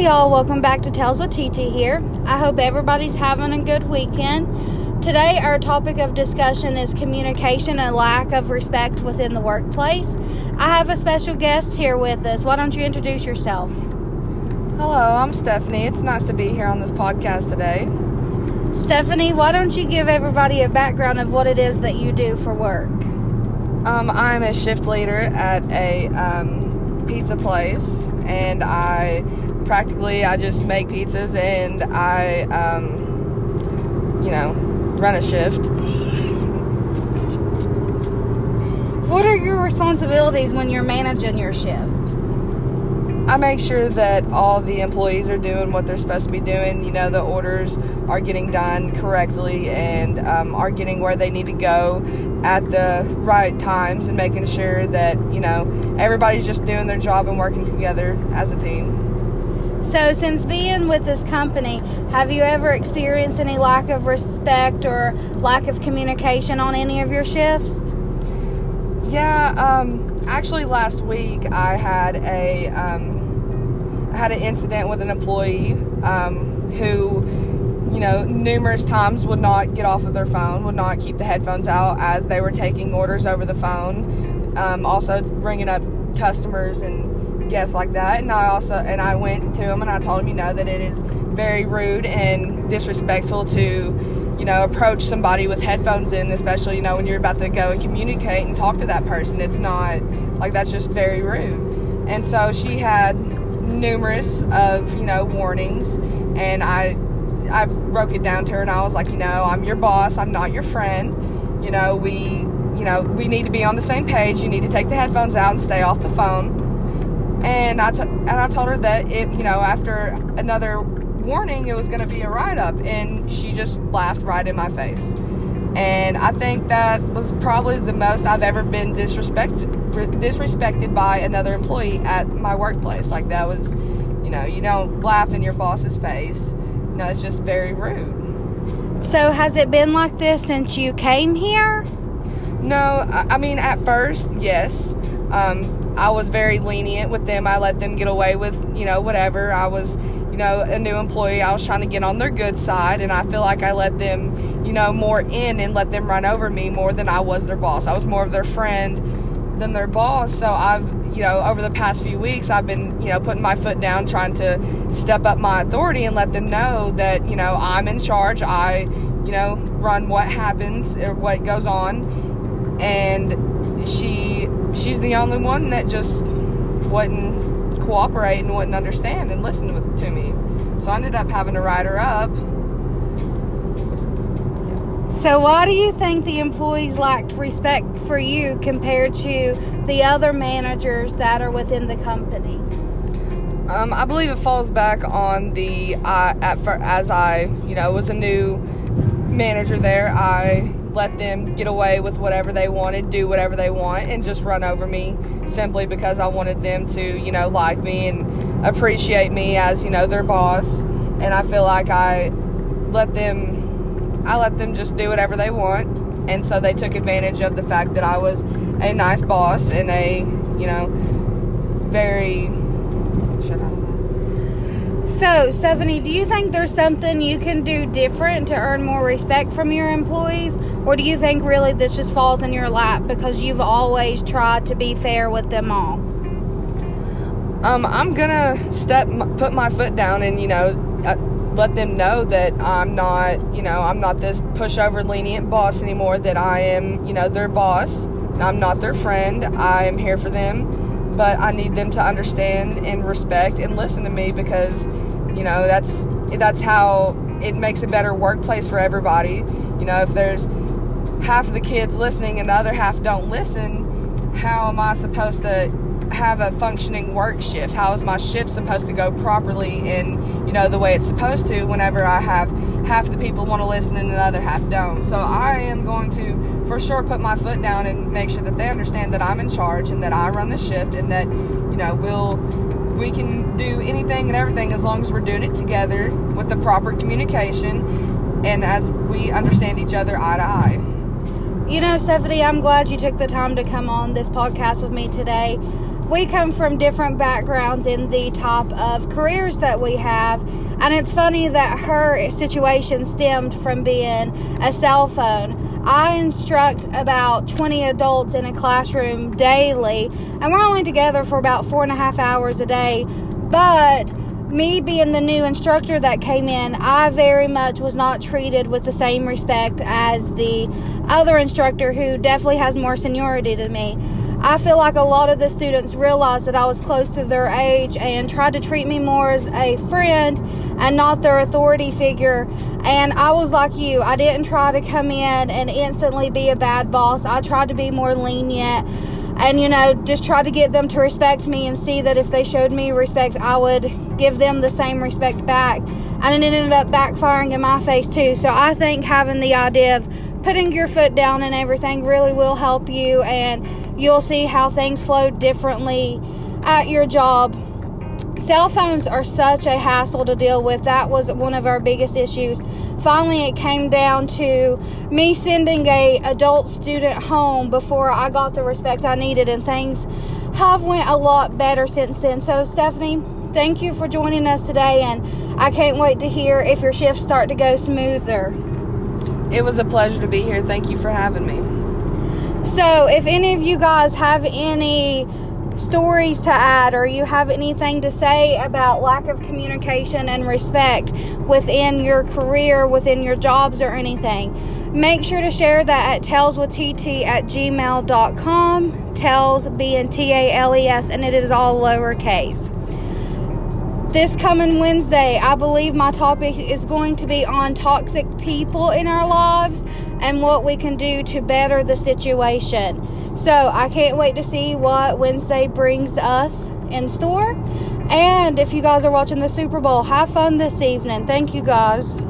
y'all. Welcome back to Tales with TT here. I hope everybody's having a good weekend. Today, our topic of discussion is communication and lack of respect within the workplace. I have a special guest here with us. Why don't you introduce yourself? Hello, I'm Stephanie. It's nice to be here on this podcast today. Stephanie, why don't you give everybody a background of what it is that you do for work? Um, I'm a shift leader at a um, pizza place, and I practically I just make pizzas and I, um, you know, run a shift. What are your responsibilities when you're managing your shift? I make sure that all the employees are doing what they're supposed to be doing. You know, the orders are getting done correctly and um, are getting where they need to go at the right times and making sure that, you know, everybody's just doing their job and working together as a team. So, since being with this company, have you ever experienced any lack of respect or lack of communication on any of your shifts? Yeah, um, actually, last week I had a um, I had an incident with an employee um, who, you know, numerous times would not get off of their phone, would not keep the headphones out as they were taking orders over the phone. Um, also, bringing up customers and guests like that. And I also and I went to him and I told him, you know, that it is very rude and disrespectful to you know, approach somebody with headphones in, especially, you know, when you're about to go and communicate and talk to that person. It's not like that's just very rude. And so she had numerous of, you know, warnings and I I broke it down to her and I was like, you know, I'm your boss, I'm not your friend. You know, we you know, we need to be on the same page. You need to take the headphones out and stay off the phone. And I t- and I told her that it, you know, after another warning it was going to be a write up, and she just laughed right in my face. And I think that was probably the most I've ever been disrespected disrespected by another employee at my workplace. Like that was, you know, you don't laugh in your boss's face. No, it's just very rude. So, has it been like this since you came here? No, I, I mean at first, yes. Um, I was very lenient with them. I let them get away with, you know, whatever. I was you know, a new employee, I was trying to get on their good side, and I feel like I let them, you know, more in and let them run over me more than I was their boss. I was more of their friend than their boss. So I've, you know, over the past few weeks, I've been, you know, putting my foot down, trying to step up my authority and let them know that, you know, I'm in charge. I, you know, run what happens or what goes on. And she, she's the only one that just wouldn't cooperate and wouldn't understand and listen to me. So I ended up having to write her up. So, why do you think the employees lacked respect for you compared to the other managers that are within the company? Um, I believe it falls back on the uh, at as I you know was a new manager there. I let them get away with whatever they wanted, do whatever they want, and just run over me simply because I wanted them to, you know, like me and appreciate me as, you know, their boss. And I feel like I let them, I let them just do whatever they want. And so they took advantage of the fact that I was a nice boss and a, you know, very so, Stephanie, do you think there's something you can do different to earn more respect from your employees? Or do you think really this just falls in your lap because you've always tried to be fair with them all? Um, I'm gonna step, put my foot down and, you know, uh, let them know that I'm not, you know, I'm not this pushover, lenient boss anymore, that I am, you know, their boss. I'm not their friend. I am here for them, but I need them to understand and respect and listen to me because you know, that's that's how it makes a better workplace for everybody. You know, if there's half of the kids listening and the other half don't listen, how am I supposed to have a functioning work shift? How is my shift supposed to go properly in, you know, the way it's supposed to whenever I have half the people want to listen and the other half don't? So I am going to for sure put my foot down and make sure that they understand that I'm in charge and that I run the shift and that, you know, we'll we can do anything and everything as long as we're doing it together with the proper communication and as we understand each other eye to eye. You know, Stephanie, I'm glad you took the time to come on this podcast with me today. we come from different backgrounds in the type of careers that we have. And it's funny that her situation stemmed from being a cell phone. I instruct about 20 adults in a classroom daily, and we're only together for about four and a half hours a day. But me being the new instructor that came in, I very much was not treated with the same respect as the other instructor who definitely has more seniority to me. I feel like a lot of the students realized that I was close to their age and tried to treat me more as a friend and not their authority figure. And I was like you, I didn't try to come in and instantly be a bad boss. I tried to be more lenient and, you know, just try to get them to respect me and see that if they showed me respect, I would give them the same respect back. And it ended up backfiring in my face too. So I think having the idea of putting your foot down and everything really will help you and you'll see how things flow differently at your job. Cell phones are such a hassle to deal with. That was one of our biggest issues. Finally, it came down to me sending a adult student home before I got the respect I needed, and things have went a lot better since then. So, Stephanie, thank you for joining us today, and I can't wait to hear if your shifts start to go smoother. It was a pleasure to be here. Thank you for having me. So, if any of you guys have any stories to add or you have anything to say about lack of communication and respect within your career, within your jobs, or anything, make sure to share that at taleswitht at gmail.com. Tales being T A L E S, and it is all lowercase. This coming Wednesday, I believe my topic is going to be on toxic people in our lives and what we can do to better the situation. So I can't wait to see what Wednesday brings us in store. And if you guys are watching the Super Bowl, have fun this evening. Thank you guys.